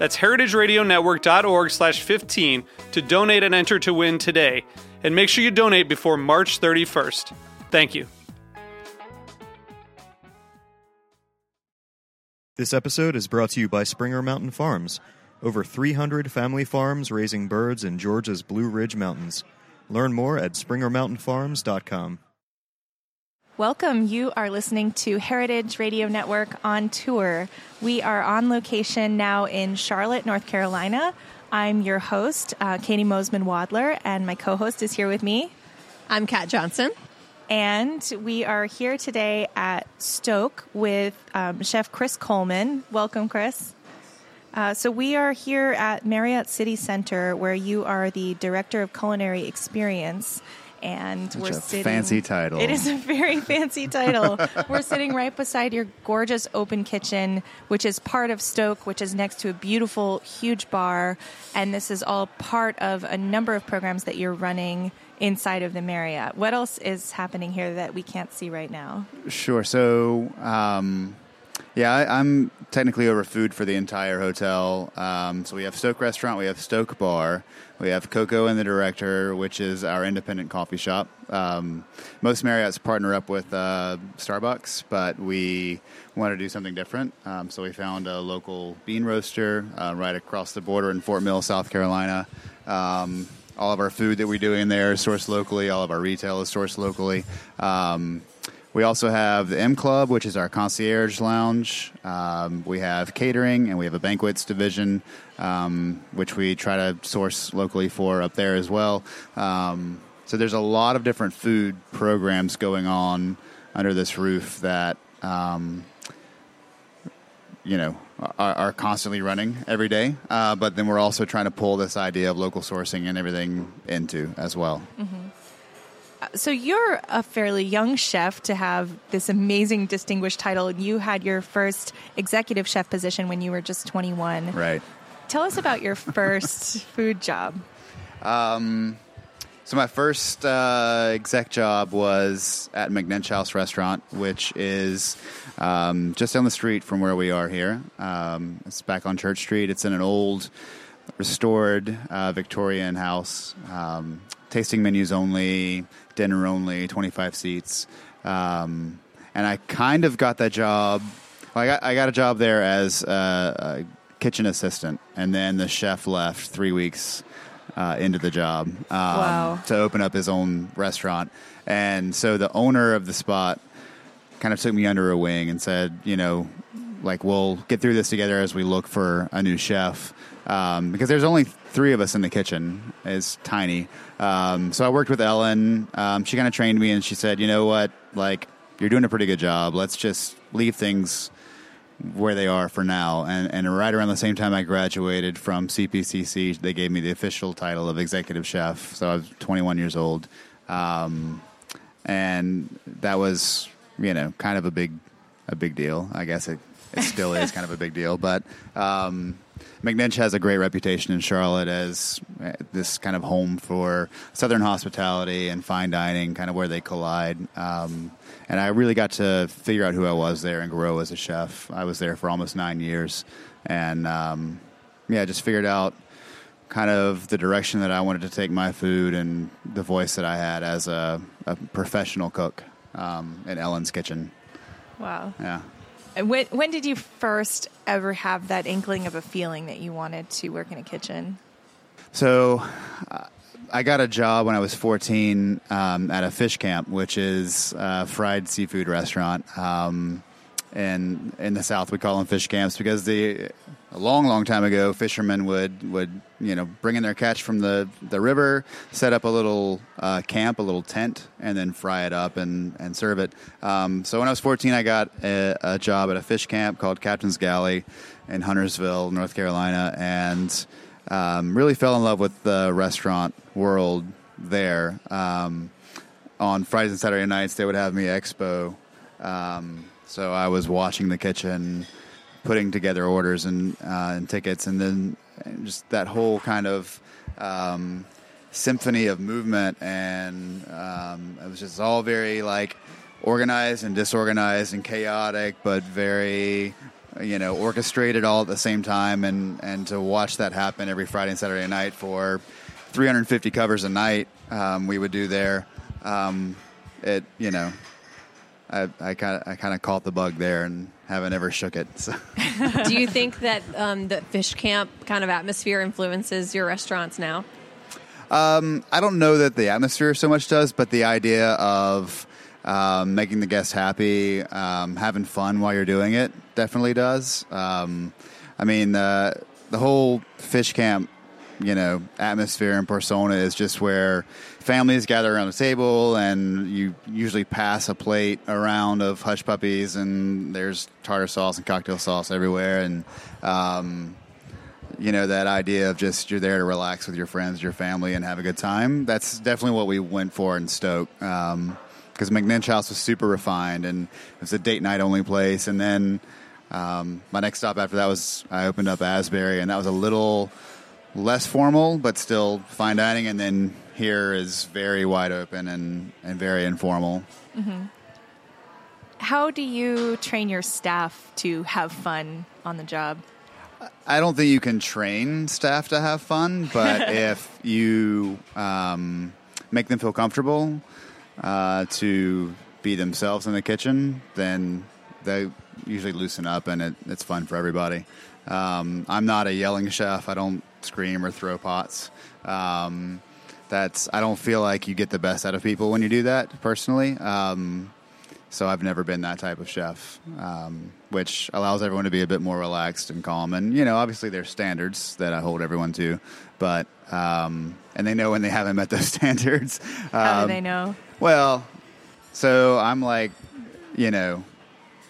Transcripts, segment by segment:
That's heritageradionetwork.org slash 15 to donate and enter to win today. And make sure you donate before March 31st. Thank you. This episode is brought to you by Springer Mountain Farms. Over 300 family farms raising birds in Georgia's Blue Ridge Mountains. Learn more at springermountainfarms.com. Welcome. You are listening to Heritage Radio Network on tour. We are on location now in Charlotte, North Carolina. I'm your host, uh, Katie Mosman Wadler, and my co host is here with me. I'm Kat Johnson. And we are here today at Stoke with um, Chef Chris Coleman. Welcome, Chris. Uh, so, we are here at Marriott City Center, where you are the Director of Culinary Experience and Such we're a sitting. fancy title. It is a very fancy title. we're sitting right beside your gorgeous open kitchen, which is part of Stoke, which is next to a beautiful, huge bar, and this is all part of a number of programs that you're running inside of the Marriott. What else is happening here that we can't see right now? Sure. So, um, yeah, I, I'm technically over food for the entire hotel. Um, so we have Stoke Restaurant, we have Stoke Bar, we have Coco and the Director, which is our independent coffee shop. Um, most Marriotts partner up with uh, Starbucks, but we wanted to do something different. Um, so we found a local bean roaster uh, right across the border in Fort Mill, South Carolina. Um, all of our food that we do in there is sourced locally. All of our retail is sourced locally. We also have the M Club, which is our concierge lounge. Um, we have catering, and we have a banquets division, um, which we try to source locally for up there as well. Um, so there's a lot of different food programs going on under this roof that um, you know are, are, constantly running every day. Uh, but then we're also trying to pull this idea of local sourcing and everything into as well. Mm-hmm. So you're a fairly young chef to have this amazing distinguished title. You had your first executive chef position when you were just 21. Right. Tell us about your first food job. Um, so my first uh, exec job was at McNinch House Restaurant, which is um, just down the street from where we are here. Um, it's back on Church Street. It's in an old, restored uh, Victorian house. Um, tasting menus only, dinner only, 25 seats. Um, and I kind of got that job. Well, I, got, I got a job there as a, a kitchen assistant, and then the chef left three weeks uh, into the job um, wow. to open up his own restaurant. And so the owner of the spot kind of took me under a wing and said, you know, like we'll get through this together as we look for a new chef um, because there's only three of us in the kitchen. is tiny. Um, so I worked with Ellen. Um, she kind of trained me, and she said, "You know what? Like you're doing a pretty good job. Let's just leave things." where they are for now. And, and right around the same time I graduated from CPCC, they gave me the official title of executive chef. So I was 21 years old. Um, and that was, you know, kind of a big, a big deal. I guess it, it still is kind of a big deal. But um, McNinch has a great reputation in Charlotte as uh, this kind of home for Southern hospitality and fine dining, kind of where they collide. Um, and I really got to figure out who I was there and grow as a chef. I was there for almost nine years, and um, yeah, just figured out kind of the direction that I wanted to take my food and the voice that I had as a, a professional cook um, in Ellen's kitchen. Wow. Yeah. When, when did you first ever have that inkling of a feeling that you wanted to work in a kitchen? So, uh, I got a job when I was 14 um, at a fish camp, which is a fried seafood restaurant. Um, and in the South, we call them fish camps because the a long, long time ago, fishermen would would you know bring in their catch from the, the river, set up a little uh, camp, a little tent, and then fry it up and, and serve it. Um, so when I was 14, I got a, a, job at a fish camp called Captain's Galley in Huntersville, North Carolina, and um, really fell in love with the restaurant world there. Um, on Fridays and Saturday nights, they would have me expo. Um, so I was watching the kitchen, putting together orders and, uh, and tickets, and then just that whole kind of um, symphony of movement, and um, it was just all very like organized and disorganized and chaotic, but very you know orchestrated all at the same time, and and to watch that happen every Friday and Saturday night for 350 covers a night, um, we would do there. Um, it you know I kind of I kind of caught the bug there and haven't ever shook it. So. Do you think that um, the fish camp kind of atmosphere influences your restaurants now? Um, I don't know that the atmosphere so much does, but the idea of um, making the guests happy, um, having fun while you're doing it, definitely does. Um, I mean, uh, the whole fish camp you know atmosphere and persona is just where families gather around a table and you usually pass a plate around of hush puppies and there's tartar sauce and cocktail sauce everywhere. And um, you know that idea of just you're there to relax with your friends your family and have a good time that's definitely what we went for in stoke. Because um, mcninch house was super refined and it was a date night only place. And then um, my next stop after that was i opened up asbury and that was a little less formal, but still fine dining. And then here is very wide open and, and very informal. Mm-hmm. How do you train your staff to have fun on the job? I don't think you can train staff to have fun, but if you um, make them feel comfortable uh, to be themselves in the kitchen, then they usually loosen up and it, it's fun for everybody. Um, I'm not a yelling chef. I don't scream or throw pots. Um, that's I don't feel like you get the best out of people when you do that personally. Um, so I've never been that type of chef, um, which allows everyone to be a bit more relaxed and calm. And you know, obviously there's standards that I hold everyone to, but um, and they know when they haven't met those standards. How do they um, know? Well, so I'm like, you know,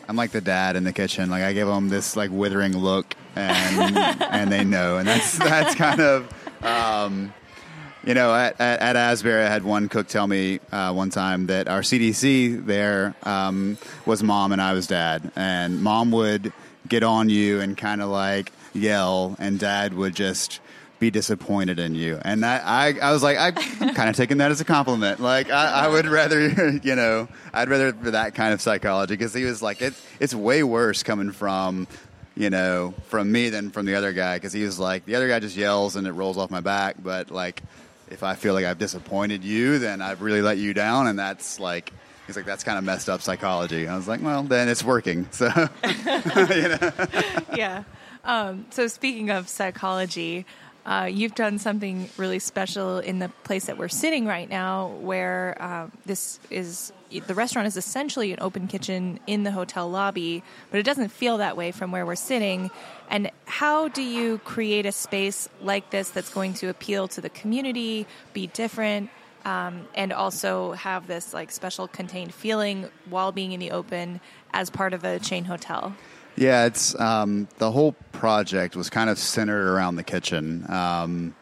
I'm like the dad in the kitchen. Like I give them this like withering look, and and they know, and that's that's kind of. Um, you know, at, at, at, Asbury, I had one cook tell me uh, one time that our CDC there um, was mom and I was dad, and mom would get on you and kind of like yell, and dad would just be disappointed in you. And I, I, I was like, I kind of taking that as a compliment. Like, I, I, would rather, you know, I'd rather for that kind of psychology because he was like, it, it's way worse coming from, you know, from me than from the other guy because he was like, the other guy just yells and it rolls off my back. But like, if I feel like I've disappointed you, then I've really let you down. And that's like, He's like, that's kind of messed up psychology. I was like, well, then it's working. So, you know. yeah. Um, so speaking of psychology, uh, you've done something really special in the place that we're sitting right now, where uh, this is the restaurant is essentially an open kitchen in the hotel lobby, but it doesn't feel that way from where we're sitting. And how do you create a space like this that's going to appeal to the community, be different, um, and also have this like special contained feeling while being in the open as part of a chain hotel? Yeah, it's um, the whole project was kind of centered around the kitchen. Um,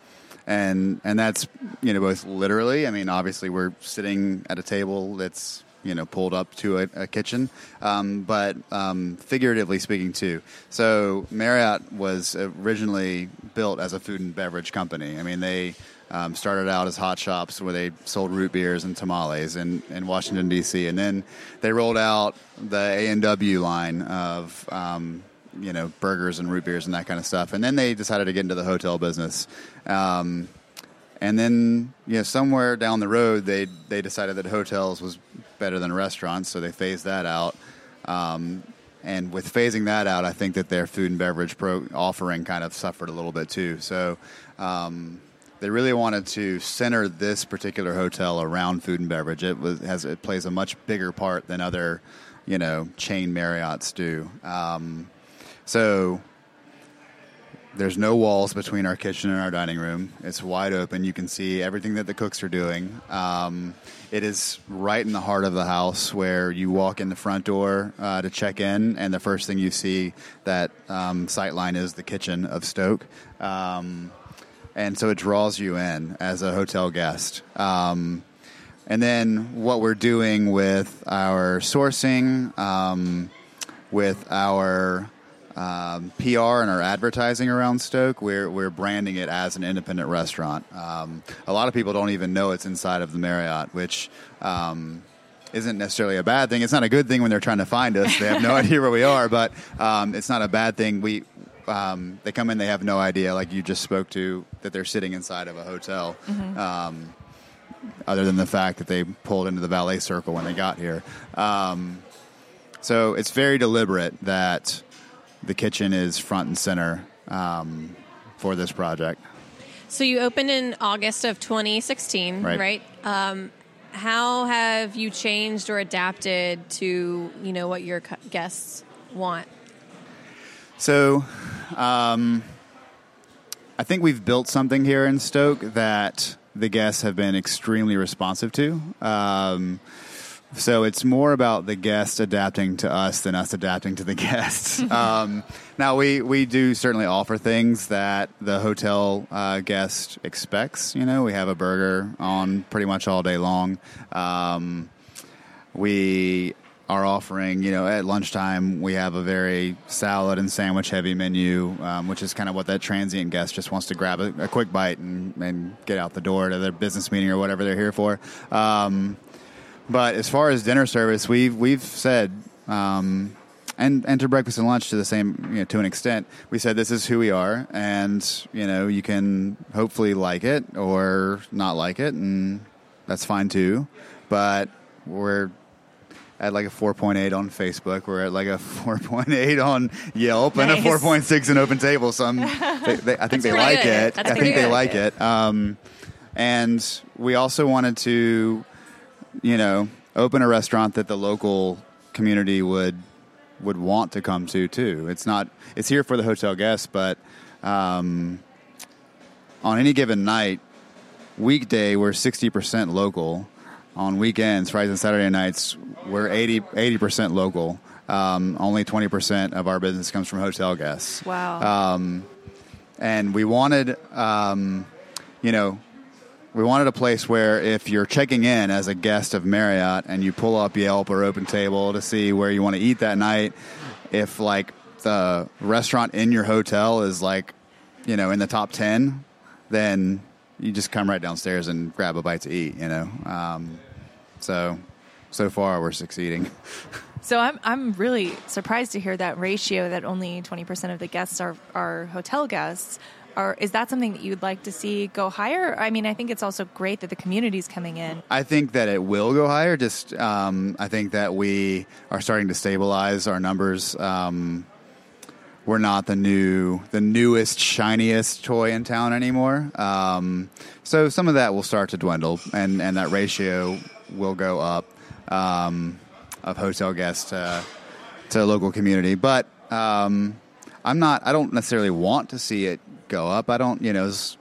and and that's you know both literally. I mean, obviously we're sitting at a table that's you know pulled up to a, a kitchen, um, but um, figuratively speaking too. So Marriott was originally built as a food and beverage company. I mean, they um, started out as Hot Shoppes where they sold root beers and tamales in, in Washington D.C. and then they rolled out the A and W line of um, you know burgers and root beers and that kind of stuff. And then they decided to get into the hotel business. Um, and then you know somewhere down the road they they decided that hotels was better than restaurants, so they phased that out. Um, and with phasing that out, I think that their food and beverage pro offering kind of suffered a little bit too. So um, they really wanted to center this particular hotel around food and beverage. It was has it plays a much bigger part than other, you know, chain Marriotts do. Um, so there's no walls between our kitchen and our dining room. It's wide open. You can see everything that the cooks are doing. Um, it is right in the heart of the house where you walk in the front door uh, to check in, and the first thing you see that um, sight line is the kitchen of Stoke. Um, and so it draws you in as a hotel guest. Um, and then what we're doing with our sourcing, um, with our um, PR and our advertising around Stoke, we're, we're branding it as an independent restaurant. Um, a lot of people don't even know it's inside of the Marriott, which um, isn't necessarily a bad thing. It's not a good thing when they're trying to find us. They have no idea where we are, but um, it's not a bad thing. We um, they come in, they have no idea, like you just spoke to, that they're sitting inside of a hotel. Um, other than the fact that they pulled into the valet circle when they got here. Um, so it's very deliberate that the kitchen is front and center um, for this project. So you opened in August of 2016, Right. right? Um, how have you changed or adapted to you know what your guests want? So, um, I think we've built something here in Stoke that the guests have been extremely responsive to. Um, so it's more about the guests adapting to us than us adapting to the guests. um, now we we do certainly offer things that the hotel uh, guest expects. You know, we have a burger on pretty much all day long. Um, we are offering, you know, at lunchtime, we have a very salad and sandwich heavy menu, um, which is kind of what that transient guest just wants to grab a, a quick bite and, and get out the door to their business meeting or whatever they're here for. Um, but as far as dinner service, we've we've said, um, and and to breakfast and lunch to the same, you know, to an extent, we said this is who we are, and you know, you can hopefully like it or not like it, and that's fine too. But we're at like a 4.8 on Facebook. We're at like a 4.8 on Yelp and a 4.6 in Open Table. So I'm, they, they, I think they like good. it. That's I think they like it. Um, and we also wanted to, you know, open a restaurant that the local community would would want to come to too. It's not. It's here for the hotel guests, but um, on any given night, weekday we're 60% local on weekends fridays and saturday nights we're 80 percent local. Um, only 20% of our business comes from hotel guests. Wow. um, and we wanted um, you know we wanted a place where if you're checking in as a guest of marriott and you pull up yelp or open table to see where you want to eat that night if like the restaurant in your hotel is like you know in the top 10 then you just come right downstairs and grab a bite to eat you know? Um, so so far we're succeeding So I'm I'm really surprised to hear that ratio that only 20% of the guests are are hotel guests. Are, is that something that you'd like to see go higher? I mean, I think it's also great that the community's coming in. I think that it will go higher. Just um, I think that we are starting to stabilize our numbers. Um, we're not the new, the newest, shiniest toy in town anymore. Um, so some of that will start to dwindle, and and that ratio will go up um, of hotel guests to to local community. But um, I'm not. I don't necessarily want to see it go up. I don't. You know. As,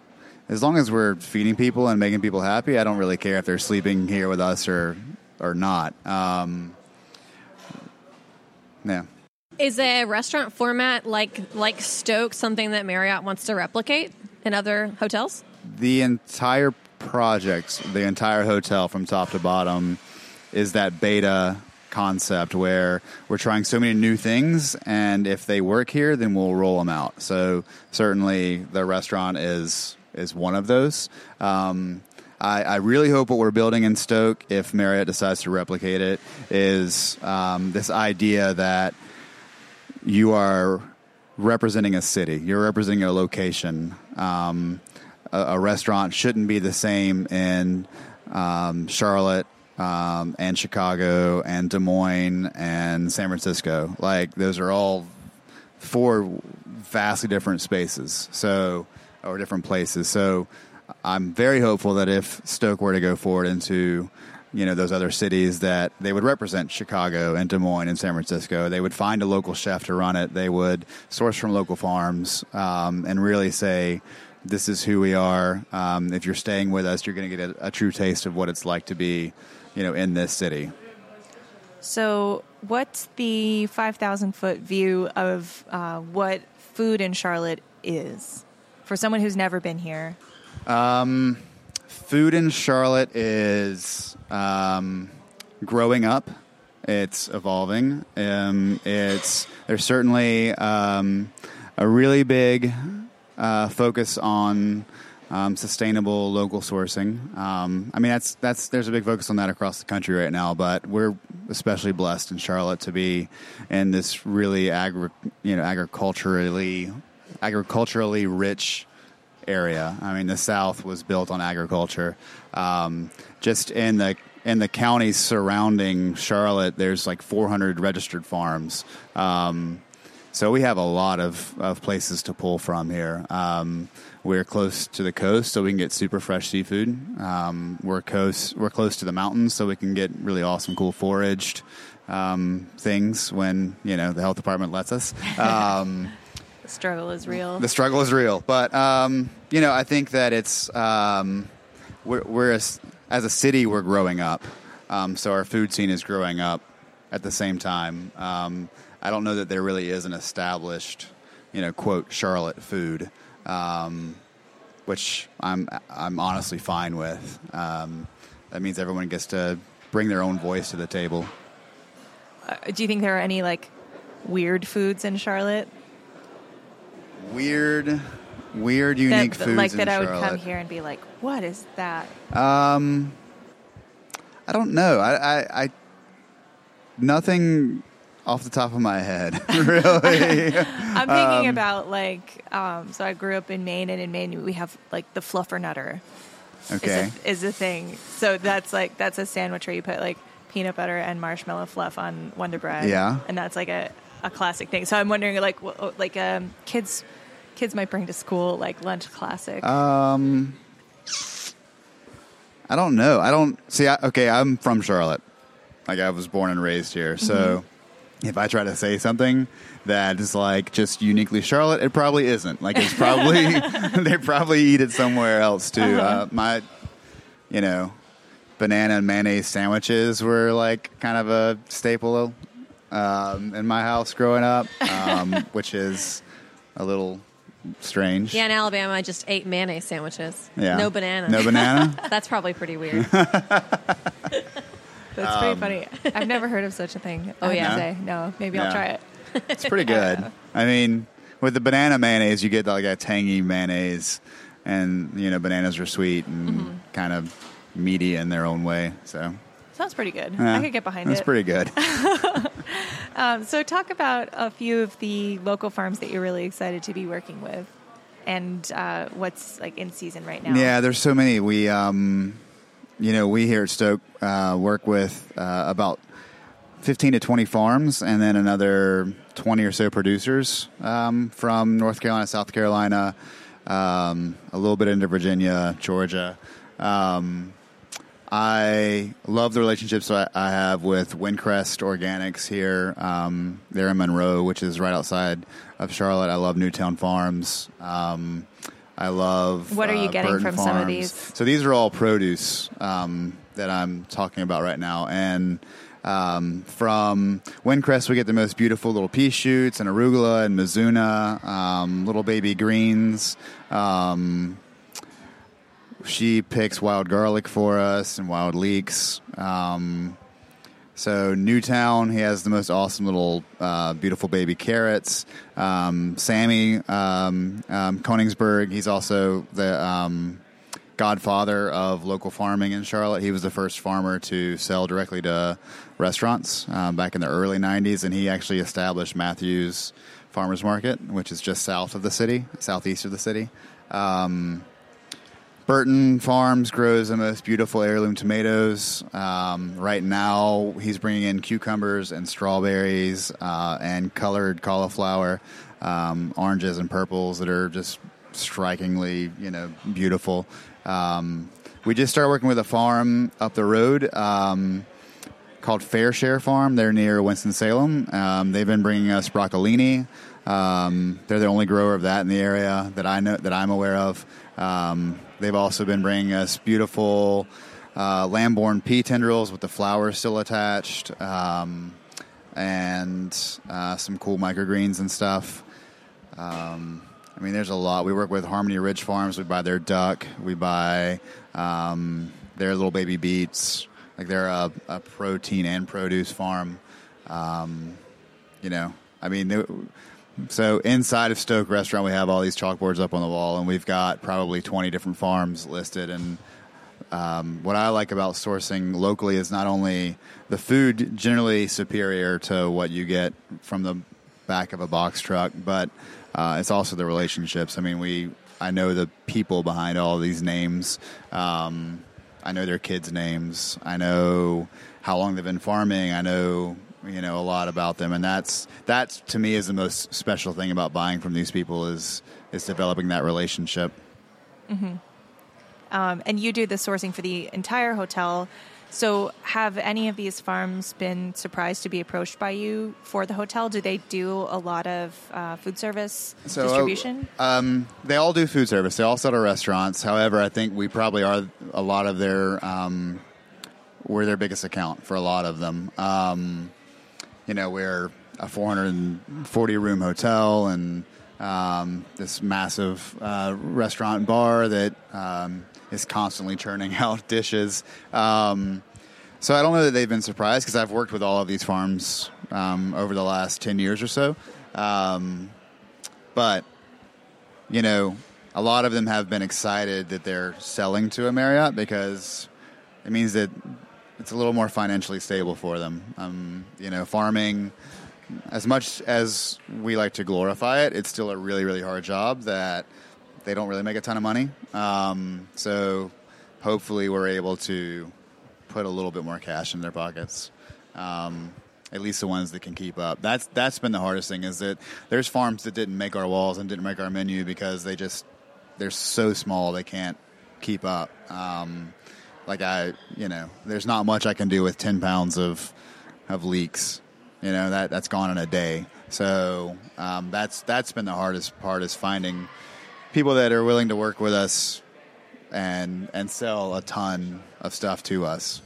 as long as we're feeding people and making people happy, I don't really care if they're sleeping here with us or or not. Um, yeah. Is a restaurant format like like Stoke something that Marriott wants to replicate in other hotels? the entire project, the entire hotel from top to bottom, is that beta concept where we're trying so many new things, and if they work here, then we'll roll them out. So certainly, the restaurant is is one of those. Um, I, I really hope what we're building in Stoke, if Marriott decides to replicate it, is um, this idea that you are representing a city. You're representing a location. Um, a, a restaurant shouldn't be the same in um, Charlotte um, and Chicago and Des Moines and San Francisco. Like those are all four vastly different spaces. So or different places. So I'm very hopeful that if Stoke were to go forward into you know those other cities that they would represent Chicago and Des Moines and San Francisco. They would find a local chef to run it. They would source from local farms um, and really say, "This is who we are. Um, if you're staying with us, you're going to get a, a true taste of what it's like to be, you know, in this city." So, what's the 5,000 foot view of uh, what food in Charlotte is for someone who's never been here? Um, food in Charlotte is um, growing up. It's evolving. Um, it's there's certainly um, a really big uh, focus on um, sustainable local sourcing. Um, I mean, that's that's there's a big focus on that across the country right now. But we're especially blessed in Charlotte to be in this really agri- you know agriculturally agriculturally rich area. I mean, the South was built on agriculture. Um, just in the in the counties surrounding Charlotte, there's like 400 registered farms. Um, so we have a lot of, of places to pull from here. Um, we're close to the coast, so we can get super fresh seafood. Um, we're coast, we're close to the mountains, so we can get really awesome, cool foraged um, things when you know the health department lets us. Um, The struggle is real. the struggle is real, but um, you know, I think that it's um, we're, we're as, as a city we're growing up, um, so our food scene is growing up at the same time. Um, I don't know that there really is an established, you know, quote Charlotte food, um, which I'm I'm honestly fine with. Um, that means everyone gets to bring their own voice to the table. Uh, do you think there are any like weird foods in Charlotte Weird, weird, unique that foods like that I would come here and be like, what is that? Um, I don't know. I, I, I nothing off the top of my head, really. I'm thinking about like, um, so I grew up in Maine, and in Maine we have like the fluffernutter okay. is a, is a thing. So that's like that's a sandwich where you put like peanut butter and marshmallow fluff on Wonder Bread. Yeah. and that's like a, a classic thing. So I'm wondering like like um, kids kids might bring to school like lunch classic. Um, I don't know. I don't see. I, okay, I'm from Charlotte. Like I was born and raised here, so if I try to say something that is like just uniquely Charlotte, it probably isn't. Like it's probably they probably eat it somewhere else too. uh my, you know, banana and mayonnaise sandwiches were like kind of a staple um, in my house growing up, um, which is a little strange. Yeah, in Alabama, I just ate mayonnaise sandwiches. Yeah. No banana. No banana. That's probably pretty weird. That's pretty funny. I've never heard of such a thing. Oh, I yeah? say no. Maybe Yeah. I'll try it. It's pretty good. I mean, with the banana mayonnaise, you get like a tangy mayonnaise, and you know bananas are sweet and Mm-hmm. kind of meaty in their own way. So Sounds pretty good. yeah, I could get behind That's it. pretty good. Um, so, talk about a few of the local farms that you're really excited to be working with, and uh, what's like in season right now. Yeah, there's so many. We, um, you know, we here at Stoke uh, work with uh, about 15 to 20 farms, and then another 20 or so producers um, from North Carolina, South Carolina, um, a little bit into Virginia, Georgia. Um, I love the relationships I, I have with Windcrest Organics here. Um, they're in Monroe, which is right outside of Charlotte. I love Newtown Farms. I love. What are you uh, getting Burton from some of these? So these are all produce um, that I'm talking about right now, and. Um, from Windcrest, we get the most beautiful little pea shoots and arugula and mizuna, um, little baby greens. Um, she picks wild garlic for us and wild leeks. Um, so Newtown, he has the most awesome little uh, beautiful baby carrots. Um, Sammy um, um, Koenigsberg, he's also the um, godfather of local farming in Charlotte. He was the first farmer to sell directly to restaurants um, back in the early '90s, and he actually established Matthews Farmers Market, which is just south of the city, southeast of the city. Um, Burton Farms grows the most beautiful heirloom tomatoes. Um, right now, he's bringing in cucumbers and strawberries uh, and colored cauliflower, um, oranges and purples that are just strikingly, you know, beautiful. Um, we just started working with a farm up the road um, called Fair Share Farm. They're near Winston Salem. Um, they've been bringing us broccolini. Um, they're the only grower of that in the area that I know that I'm aware of. Um, they've also been bringing us beautiful uh, Lamborn pea tendrils with the flowers still attached, um, and uh, some cool microgreens and stuff. Um, I mean, there's a lot. We work with Harmony Ridge Farms. We buy their duck. We buy um, their little baby beets. Like they're a, a protein and produce farm. Um, you know, I mean, they- so inside of Stoke Restaurant, we have all these chalkboards up on the wall, and we've got probably 20 different farms listed. And um, what I like about sourcing locally is not only the food generally superior to what you get from the back of a box truck, but uh, it's also the relationships. I mean, we I know the people behind all these names. Um, I know their kids' names. I know how long they've been farming. I know you know a lot about them, and that's that's to me is the most special thing about buying from these people is is developing that relationship. Um, and you do the sourcing for the entire hotel. So, have any of these farms been surprised to be approached by you for the hotel? Do they do a lot of uh, food service So, uh, distribution? Um, they all do food service. They all sell to restaurants. However, I think we probably are a lot of their um, we're their biggest account for a lot of them. Um, you know, we're a 440 room hotel and um, this massive uh, restaurant and bar that um, is constantly churning out dishes. Um, so I don't know that they've been surprised because I've worked with all of these farms um, over the last 10 years or so. Um, but you know, a lot of them have been excited that they're selling to a Marriott because it means that it's a little more financially stable for them. Um, you know, farming, as much as we like to glorify it, it's still a really, really hard job that they don't really make a ton of money. Um, so hopefully, we're able to put a little bit more cash in their pockets. Um, at least the ones that can keep up. That's that's been the hardest thing is that there's farms that didn't make our walls and didn't make our menu because they just they're so small they can't keep up. Um, like I, you know, there's not much I can do with ten pounds of of leeks. You know that that's gone in a day. So um, that's that's been the hardest part is finding people that are willing to work with us and and sell a ton of stuff to us.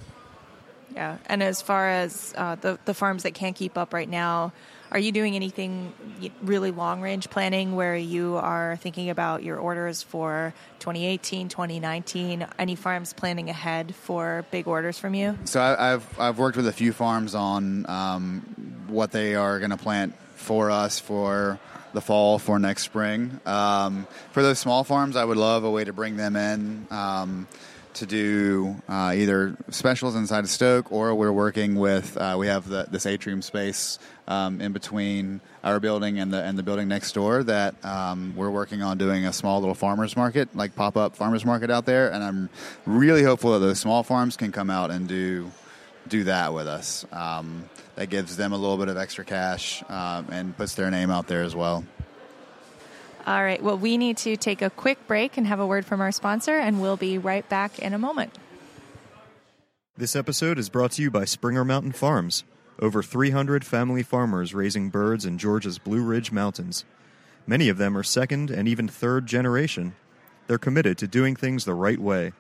yeah. And as far as uh, the, the farms that can't keep up right now, are you doing anything really long range planning where you are thinking about your orders for 2018, 2019? Any farms planning ahead for big orders from you? So I, I've I've worked with a few farms on um, what they are going to plant for us for the fall for next spring. Um, for those small farms, I would love a way to bring them in um, to do uh, either specials inside of Stoke, or we're working with uh, we have the, this atrium space um, in between our building and the and the building next door that um, we're working on doing a small little farmers market, like pop up farmers market out there, and I'm really hopeful that those small farms can come out and do do that with us. Um, that gives them a little bit of extra cash um, and puts their name out there as well. All right. Well, we need to take a quick break and have a word from our sponsor, and we'll be right back in a moment. This episode is brought to you by Springer Mountain Farms. Over 300 family farmers raising birds in Georgia's Blue Ridge Mountains. Many of them are second and even third generation. They're committed to doing things the right way.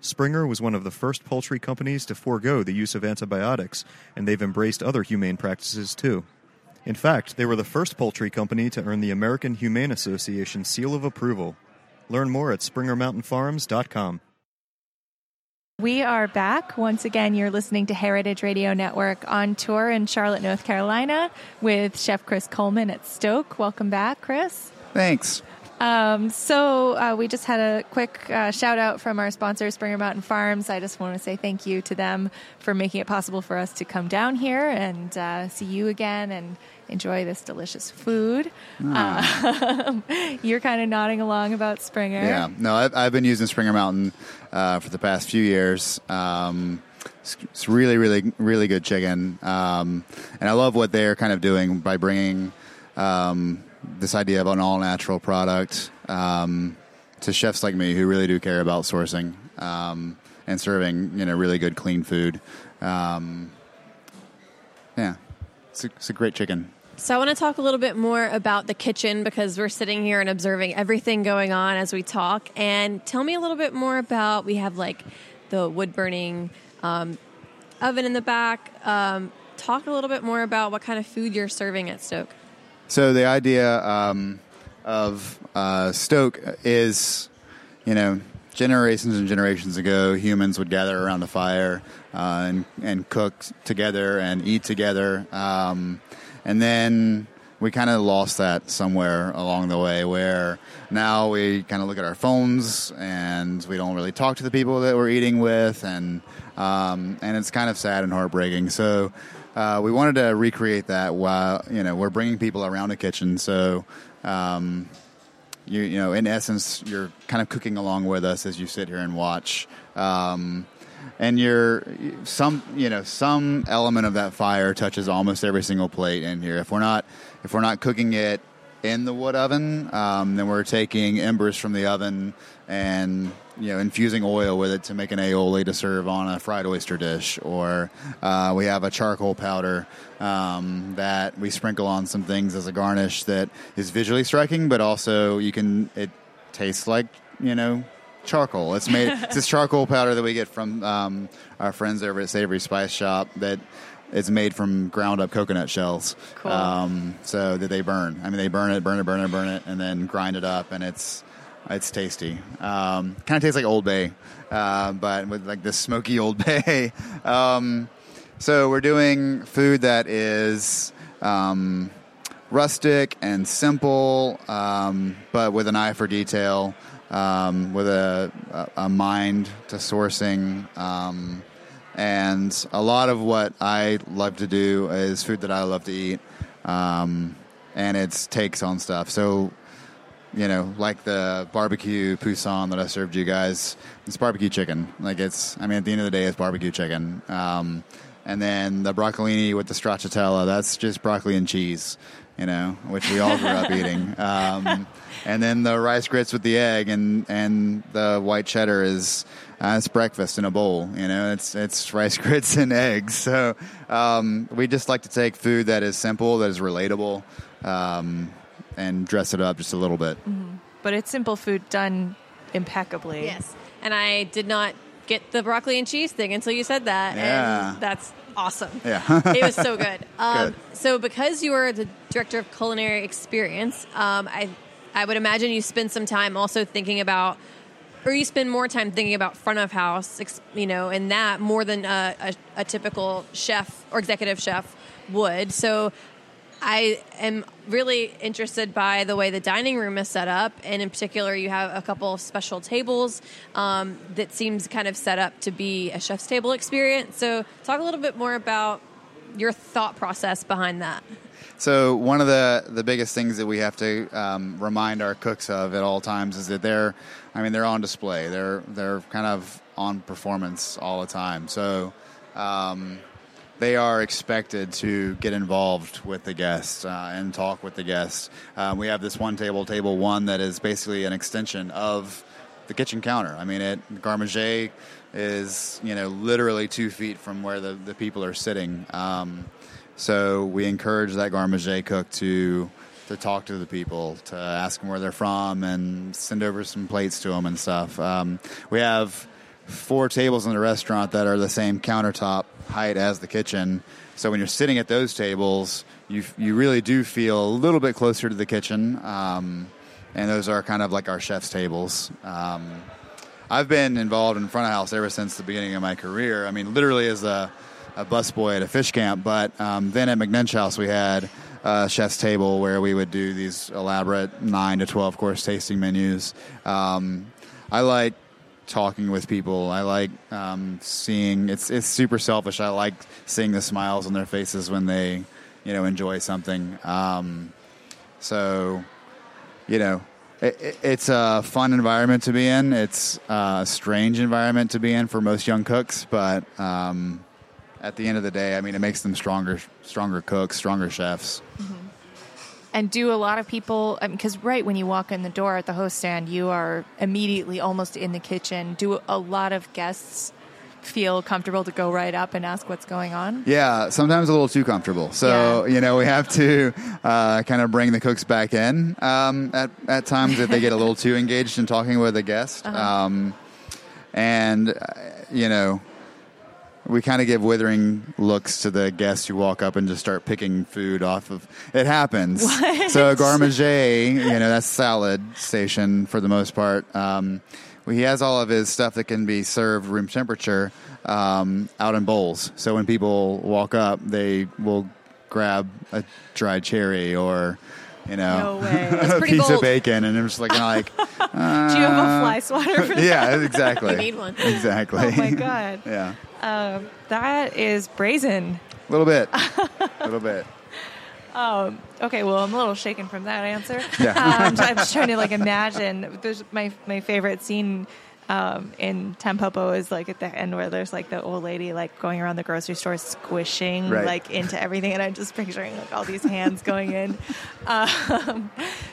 Springer was one of the first poultry companies to forego the use of antibiotics, and they've embraced other humane practices too. In fact, they were the first poultry company to earn the American Humane Association seal of approval. Learn more at springermountainfarms.com. We are back. Once again, you're listening to Heritage Radio Network on tour in Charlotte, North Carolina with Chef Chris Coleman at Stoke. Welcome back, Chris. Thanks. Um, so uh, we just had a quick uh, shout out from our sponsor, Springer Mountain Farms. I just want to say thank you to them for making it possible for us to come down here and uh, see you again and enjoy this delicious food. Uh, you're kind of nodding along about Springer. Yeah, no, I've, I've been using Springer Mountain uh, for the past few years. Um, it's, it's really, really, really good chicken, um, and I love what they're kind of doing by bringing um, this idea of an all natural product um, to chefs like me who really do care about sourcing um, and serving you know really good clean food. Um, yeah, it's a, it's a great chicken. So I want to talk a little bit more about the kitchen because we're sitting here and observing everything going on as we talk. And tell me a little bit more about we have like the wood burning um, oven in the back. Um, talk a little bit more about what kind of food you're serving at Stoke. So the idea um, of uh, Stoke is, you know, generations and generations ago, humans would gather around the fire uh, and and cook together and eat together, um, and then we kind of lost that somewhere along the way. Where now we kind of look at our phones and we don't really talk to the people that we're eating with, and um, and it's kind of sad and heartbreaking. So. Uh, we wanted to recreate that while you know we're bringing people around the kitchen. So um, you, you know, in essence, you're kind of cooking along with us as you sit here and watch. Um, and you're some, you know, some element of that fire touches almost every single plate in here. If we're not, if we're not cooking it in the wood oven, um, then we're taking embers from the oven and you know infusing oil with it to make an aioli to serve on a fried oyster dish, or uh, we have a charcoal powder um, that we sprinkle on some things as a garnish that is visually striking, but also you can it tastes like you know charcoal. It's made it's this charcoal powder that we get from um, our friends over at Savory Spice Shop that it's made from ground up coconut shells. Cool. Um, so that they burn. I mean, they burn it, burn it, burn it, burn it, and then grind it up, and it's it's tasty. Um, kind of tastes like Old Bay, uh, but with like this smoky Old Bay. um, so we're doing food that is um, rustic and simple, um, but with an eye for detail, um, with a, a, a mind to sourcing. Um, and a lot of what I love to do is food that I love to eat, and it's takes on stuff. So you know, like the barbecue poussin that I served you guys. It's barbecue chicken. Like it's, I mean, at the end of the day, it's barbecue chicken. Um, and then the broccolini with the stracciatella, that's just broccoli and cheese, you know, which we all grew up eating. Um, and then the rice grits with the egg and, and the white cheddar is, uh, it's breakfast in a bowl, you know, it's, it's rice grits and eggs. So, um, we just like to take food that is simple, that is relatable, um, and dress it up just a little bit. But it's simple food done impeccably. Yes. And I did not get the broccoli and cheese thing until you said that. Yeah. And that's awesome. Yeah. it was so good. Um, Good. So, because you are the director of culinary experience, um, I, I would imagine you spend some time also thinking about, or you spend more time thinking about front of house, you know, and that more than a, a, a typical chef or executive chef would. So, I am really interested by the way the dining room is set up, and in particular, you have a couple of special tables um, that seems kind of set up to be a chef's table experience. So, talk a little bit more about your thought process behind that. So one of the the biggest things that we have to um, remind our cooks of at all times is that they're, I mean, they're on display. They're they're kind of on performance all the time. So. Um, they are expected to get involved with the guests uh, and talk with the guests. Um, we have this one table, table one, that is basically an extension of the kitchen counter. I mean, it garde manger is you know literally two feet from where the, the people are sitting. Um, so we encourage that garde manger cook to to talk to the people, to ask them where they're from, and send over some plates to them and stuff. Um, we have four tables in the restaurant that are the same countertop height as the kitchen. So when you're sitting at those tables, you you really do feel a little bit closer to the kitchen. Um, and those are kind of like our chef's tables. Um, I've been involved in front of house ever since the beginning of my career. I mean, literally as a, a busboy at a fish camp, but um, then at McNinch House we had a chef's table where we would do these elaborate nine to twelve course tasting menus. Um, I like talking with people. I like um, seeing. It's it's super selfish. I like seeing the smiles on their faces when they, you know, enjoy something. Um, so, you know, it, it- it's a fun environment to be in. It's a strange environment to be in for most young cooks, but um, at the end of the day, I mean, it makes them stronger, stronger cooks, stronger chefs. And do a lot of people, because right when you walk in the door at the host stand, you are immediately almost in the kitchen. Do a lot of guests feel comfortable to go right up and ask what's going on? Yeah, sometimes a little too comfortable. So, Yeah. you know, we have to uh, kind of bring the cooks back in um, at, at times if they get a little too engaged in talking with a guest. Um, and, uh, you know, we kind of give withering looks to the guests who walk up and just start picking food off of. It happens. So garde manger, you know, that's salad station for the most part. Um, he has all of his stuff that can be served room temperature um, out in bowls. So when people walk up, they will grab a dried cherry or. You know, No a pretty piece of bacon, and I'm just like, like, Do you have a fly swatter for that? yeah, exactly. You need one. Exactly. Oh my god, yeah, um, that is brazen. a little bit, a little bit. Okay, well, I'm a little shaken from that answer. Yeah. um, I'm just trying to like imagine. There's my my favorite scene um, in Tampopo is like at the end where there's like the old lady like going around the grocery store squishing Right. like into everything, and I'm just picturing like all these hands going in. Um,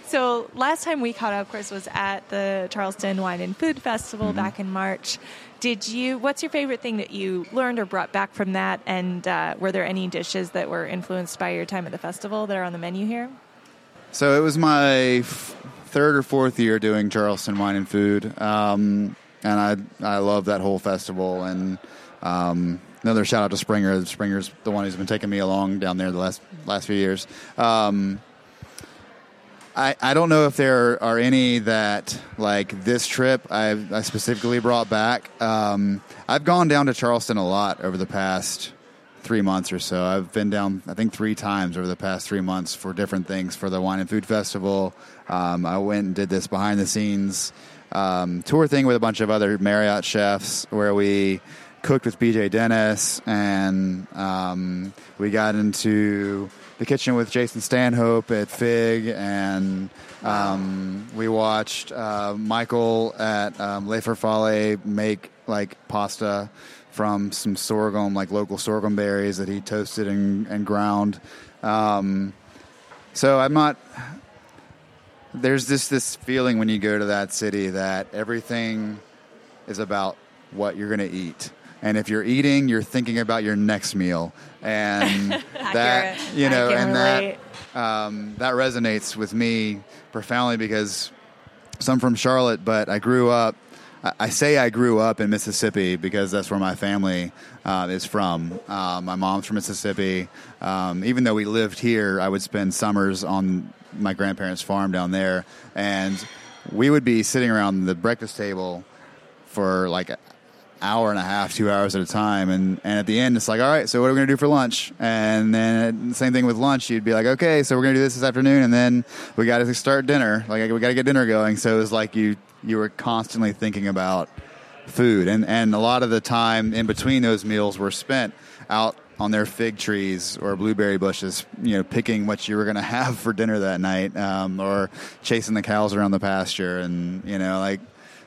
so last time we caught up, Chris, was at the Charleston Wine and Food Festival Mm-hmm. back in March. Did you? What's your favorite thing that you learned or brought back from that? And uh, were there any dishes that were influenced by your time at the festival that are on the menu here? So it was my f- third or fourth year doing Charleston Wine and Food, um, and I I love that whole festival. And um, another shout out to Springer. Springer's the one who's been taking me along down there the last last few years. Um, I, I don't know if there are any that like this trip I, I specifically brought back. Um, I've gone down to Charleston a lot over the past three months or so. I've been down I think three times over the past three months for different things for the wine and food festival. Um, I went and did this behind the scenes um, tour thing with a bunch of other Marriott chefs where we cooked with BJ Dennis and um, we got into the kitchen with Jason Stanhope at Fig, and um, we watched uh, Michael at um, Le Farfalle make like pasta from some sorghum, like local sorghum berries that he toasted and, and ground. Um, so I'm not. There's this this feeling when you go to that city that everything is about what you're going to eat. And if you're eating, you're thinking about your next meal, and that you know, and relate. that um, that resonates with me profoundly because so I'm from Charlotte, but I grew up. I- I say I grew up in Mississippi because that's where my family uh, is from. Uh, my mom's from Mississippi. Um, even though we lived here, I would spend summers on my grandparents' farm down there, and we would be sitting around the breakfast table for like an hour and a half, two hours at a time. And, and at the end, it's like, all right, so what are we to do for lunch? And then uh, same thing with lunch. You'd be like, okay, so we're to do this this afternoon. And then we got to start dinner. Like, we got to get dinner going. So it was like you, you were constantly thinking about food. And, and a lot of the time in between those meals were spent out on their fig trees or blueberry bushes, you know, picking what you were going to have for dinner that night, um, or chasing the cows around the pasture, and you know, like,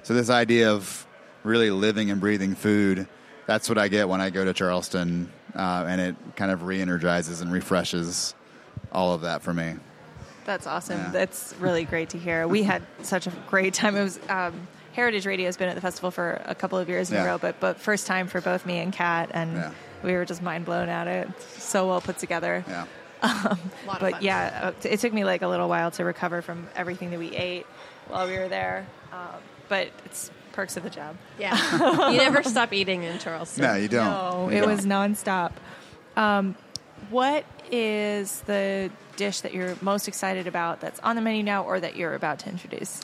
so this idea of really living and breathing food, that's what I get when I go to Charleston, uh, and it kind of re-energizes and refreshes all of that for me. That's awesome. Yeah. That's really great to hear. We had such a great time. It was um, Heritage Radio has been at the festival for a couple of years in a row, but but first time for both me and Kat, and Yeah. We were just mind blown at it. So well put together. Yeah. Lot of But yeah, uh, it took me like a little while to recover from everything that we ate while we were there. Um, but it's perks of the job. Yeah. you never stop eating in Charleston. No, you don't. No, You it don't. was nonstop. Um, what is the dish that you're most excited about that's on the menu now, or that you're about to introduce?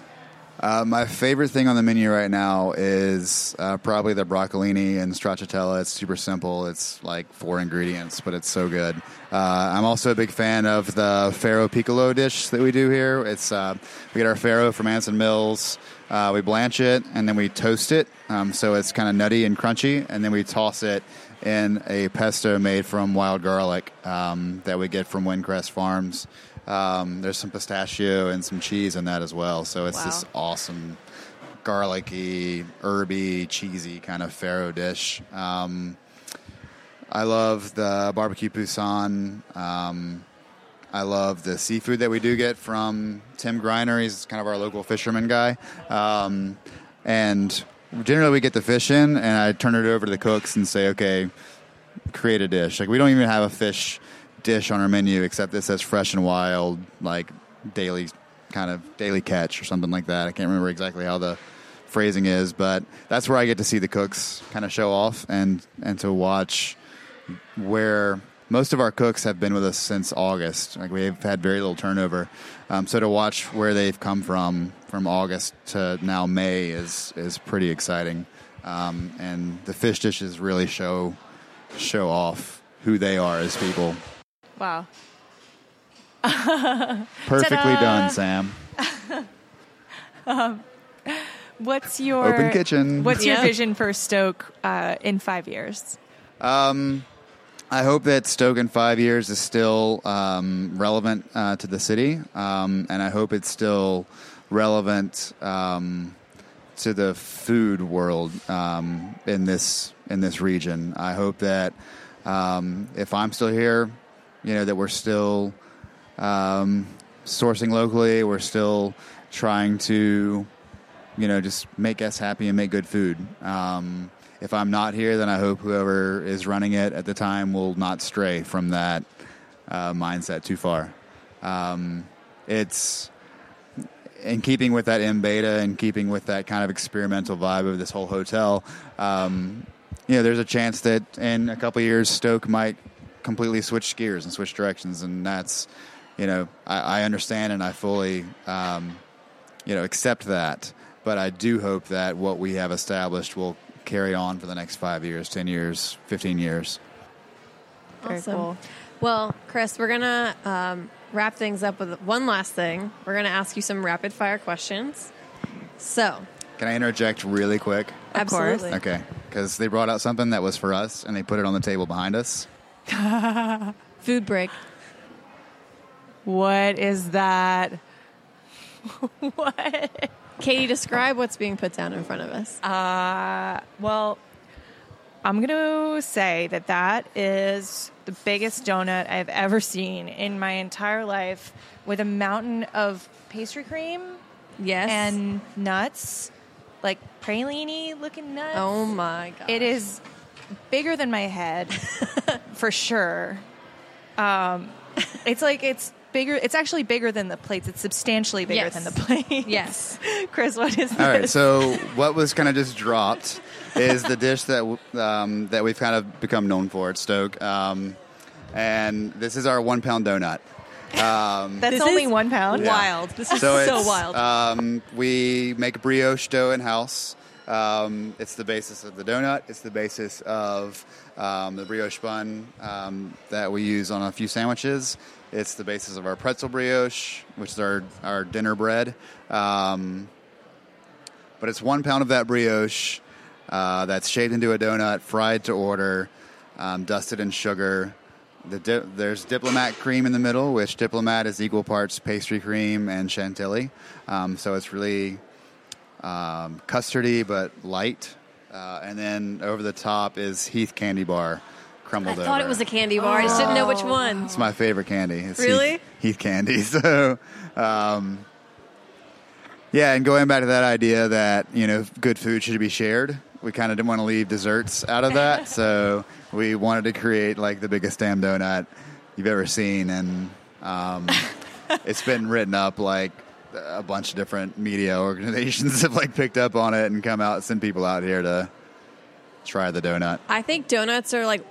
Uh, my favorite thing on the menu right now is uh, probably the broccolini and stracciatella. It's super simple. It's like four ingredients, but it's so good. Uh, I'm also a big fan of the farro piccolo dish that we do here. It's uh, we get our farro from Anson Mills. Uh, we blanch it and then we toast it, um, so it's kind of nutty and crunchy, and then we toss it in a pesto made from wild garlic um, that we get from Windcrest Farms. Um, there's some pistachio and some cheese in that as well, so it's Wow. this awesome garlicky, herby, cheesy kind of farro dish. Um, I love the barbecue poussin. Um, I love the seafood that we do get from Tim Griner. He's kind of our local fisherman guy. Um, and generally, we get the fish in, and I turn it over to the cooks and say, okay, create a dish. Like, we don't even have a fish dish on our menu except this says fresh and wild, like daily kind of daily catch or something like that. I can't remember exactly how the phrasing is, but that's where I get to see the cooks kind of show off and and to watch where most of our cooks have been with us since August. Like we've had very little turnover, um, so to watch where they've come from from August to now May is is pretty exciting, um, and the fish dishes really show show off who they are as people. Wow. Perfectly Ta-da! done, Sam. What's your Open kitchen. What's your vision for Stoke uh, in five years? Um, I hope that Stoke in five years is still um, relevant uh, to the city, um, and I hope it's still relevant um, to the food world um, in this in this region. I hope that um, if I'm still here, you know that we're still um, sourcing locally. We're still trying to you know, just make guests happy and make good food. Um, if I'm not here, then I hope whoever is running it at the time will not stray from that uh, mindset too far. Um, it's in keeping with that M beta and keeping with that kind of experimental vibe of this whole hotel. Um, you know, there's a chance that in a couple years, Stoke might completely switch gears and switch directions, and that's, you know, I, I understand and I fully, um, you know, accept that. But I do hope that what we have established will carry on for the next five years, ten years, fifteen years. Very Awesome. cool. Well, Chris, we're gonna um, wrap things up with one last thing. We're gonna ask you some rapid fire questions. So, Can I interject really quick? Of course. absolutely. Okay, because they brought out something that was for us, and they put it on the table behind us. Food break. What is that? what? Katie, describe what's being put down in front of us. Uh, well, I'm going to say that that is the biggest donut I've ever seen in my entire life with a mountain of pastry cream yes. and nuts, like praline looking nuts. oh my god, It is bigger than my head, for sure. Um, it's like it's bigger. It's actually bigger than the plates. It's substantially bigger Yes. than the plate. Yes. Chris, what is this? All right, so what was kind of just dropped is the dish that um, that we've kind of become known for at Stoke, um, and this is our one pound donut. Um, That's This only one pound. Yeah. Wild. This is so so, wild. Um, we make brioche dough in house. Um, it's the basis of the donut. It's the basis of um, the brioche bun um, that we use on a few sandwiches. It's the basis of our pretzel brioche, which is our, our dinner bread. Um, but it's one pound of that brioche uh, that's shaped into a donut, fried to order, um, dusted in sugar. The di- there's diplomat cream in the middle, which diplomat is equal parts pastry cream and chantilly. Um, so it's really um, custardy but light. Uh, and then over the top is Heath candy bar, I crumbled over. thought it was a candy bar. I just didn't know which one. It's my favorite candy. It's Really? Heath, Heath candy. So, um, yeah, and going back to that idea that you know good food should be shared, we kind of didn't want to leave desserts out of that, so we wanted to create like the biggest damn donut you've ever seen, and um, it's been written up like a bunch of different media organizations have like picked up on it and come out send people out here to try the donut. I think donuts are like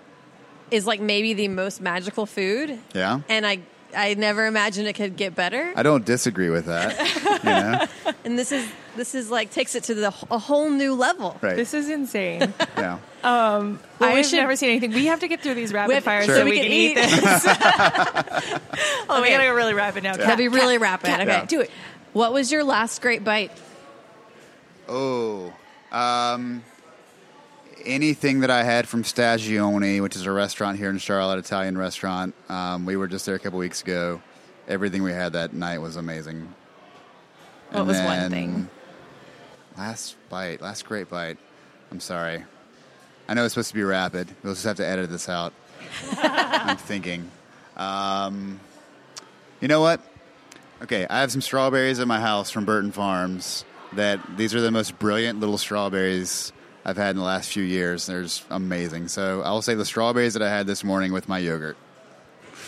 is like maybe the most magical food, Yeah. and I I never imagined it could get better. I don't disagree with that. You know? And this is this is like takes it to the a whole new level. Right. This is insane. yeah. Um, Well, we I've should- never seen anything. We have to get through these rapid have- fires Sure. so we, can, eat, this. oh, we Okay. gotta go really rapid now. That'd be really rapid. cat, okay, yeah. do it. What was your last great bite? Oh, um, anything that I had from Stagioni, which is a restaurant here in Charlotte, Italian restaurant. Um, we were just there a couple weeks ago. Everything we had that night was amazing. What And was one thing? Last bite, last great bite. I'm sorry. I know it's supposed to be rapid. We'll just have to edit this out. I'm thinking. Um, You know what? Okay, I have some strawberries at my house from Burton Farms. That these are the most brilliant little strawberries I've had in the last few years. They're just amazing. So I will say the strawberries that I had this morning with my yogurt.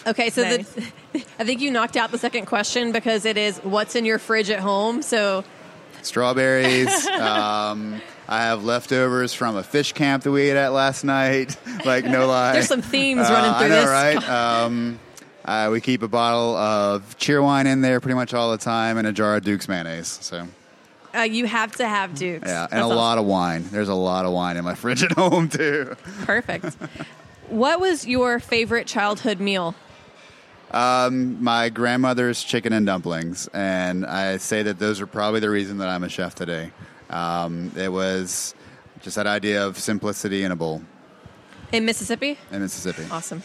Okay, so Nice. the, I think you knocked out the second question because it is what's in your fridge at home. So Strawberries. um, I have leftovers from a fish camp that we ate at last night. Like no lie, there's some themes Uh, running I through know, this. right? Um, uh, we keep a bottle of Cheerwine in there pretty much all the time, and a jar of Duke's mayonnaise. So Uh, you have to have Dukes. yeah, and That's a awesome. lot of wine. There's a lot of wine in my fridge at home too. Perfect. what was your favorite childhood meal? My grandmother's chicken and dumplings, and I say that those are probably the reason that I'm a chef today. Um, it was just that idea of simplicity in a bowl In Mississippi? in Mississippi. Awesome.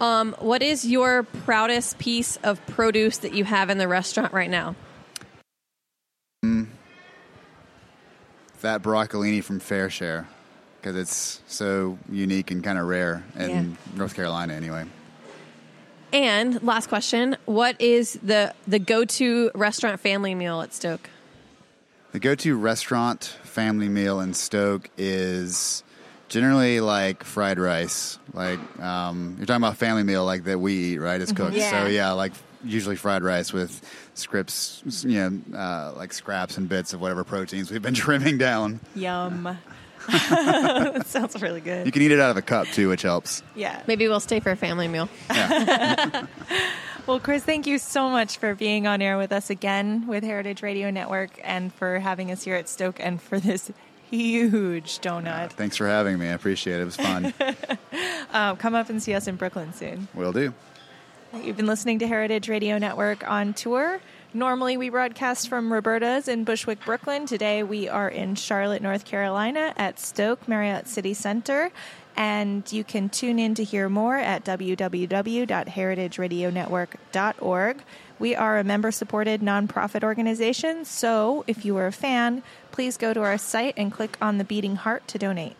Um, what is your proudest piece of produce that you have in the restaurant right now? that broccolini from Fair Share because it's so unique and kind of rare in Yeah. North Carolina, anyway. And last question: What is the the go to restaurant family meal at Stoke? The go-to restaurant family meal in Stoke is generally like fried rice. Like um, you're talking about family meal like that we eat, right? As cooks. Yeah. So yeah, like usually fried rice with scripts, you know, uh, like scraps and bits of whatever proteins we've been trimming down. Yum. that sounds really good. You can eat it out of a cup too, which helps. Yeah. Maybe we'll stay for a family meal. Yeah. Well, Chris, thank you so much for being on air with us again with Heritage Radio Network and for having us here at Stoke and for this huge donut. Thanks for having me. I appreciate it. It was fun. Um, come up and see us in Brooklyn soon. Will do. You've been listening to Heritage Radio Network on tour. Normally, we broadcast from Roberta's in Bushwick, Brooklyn. Today, we are in Charlotte, North Carolina at Stoke Marriott City Center. And you can tune in to hear more at www.heritageradionetwork.org. We are a member supported nonprofit organization, so if you are a fan, please go to our site and click on the beating heart to donate.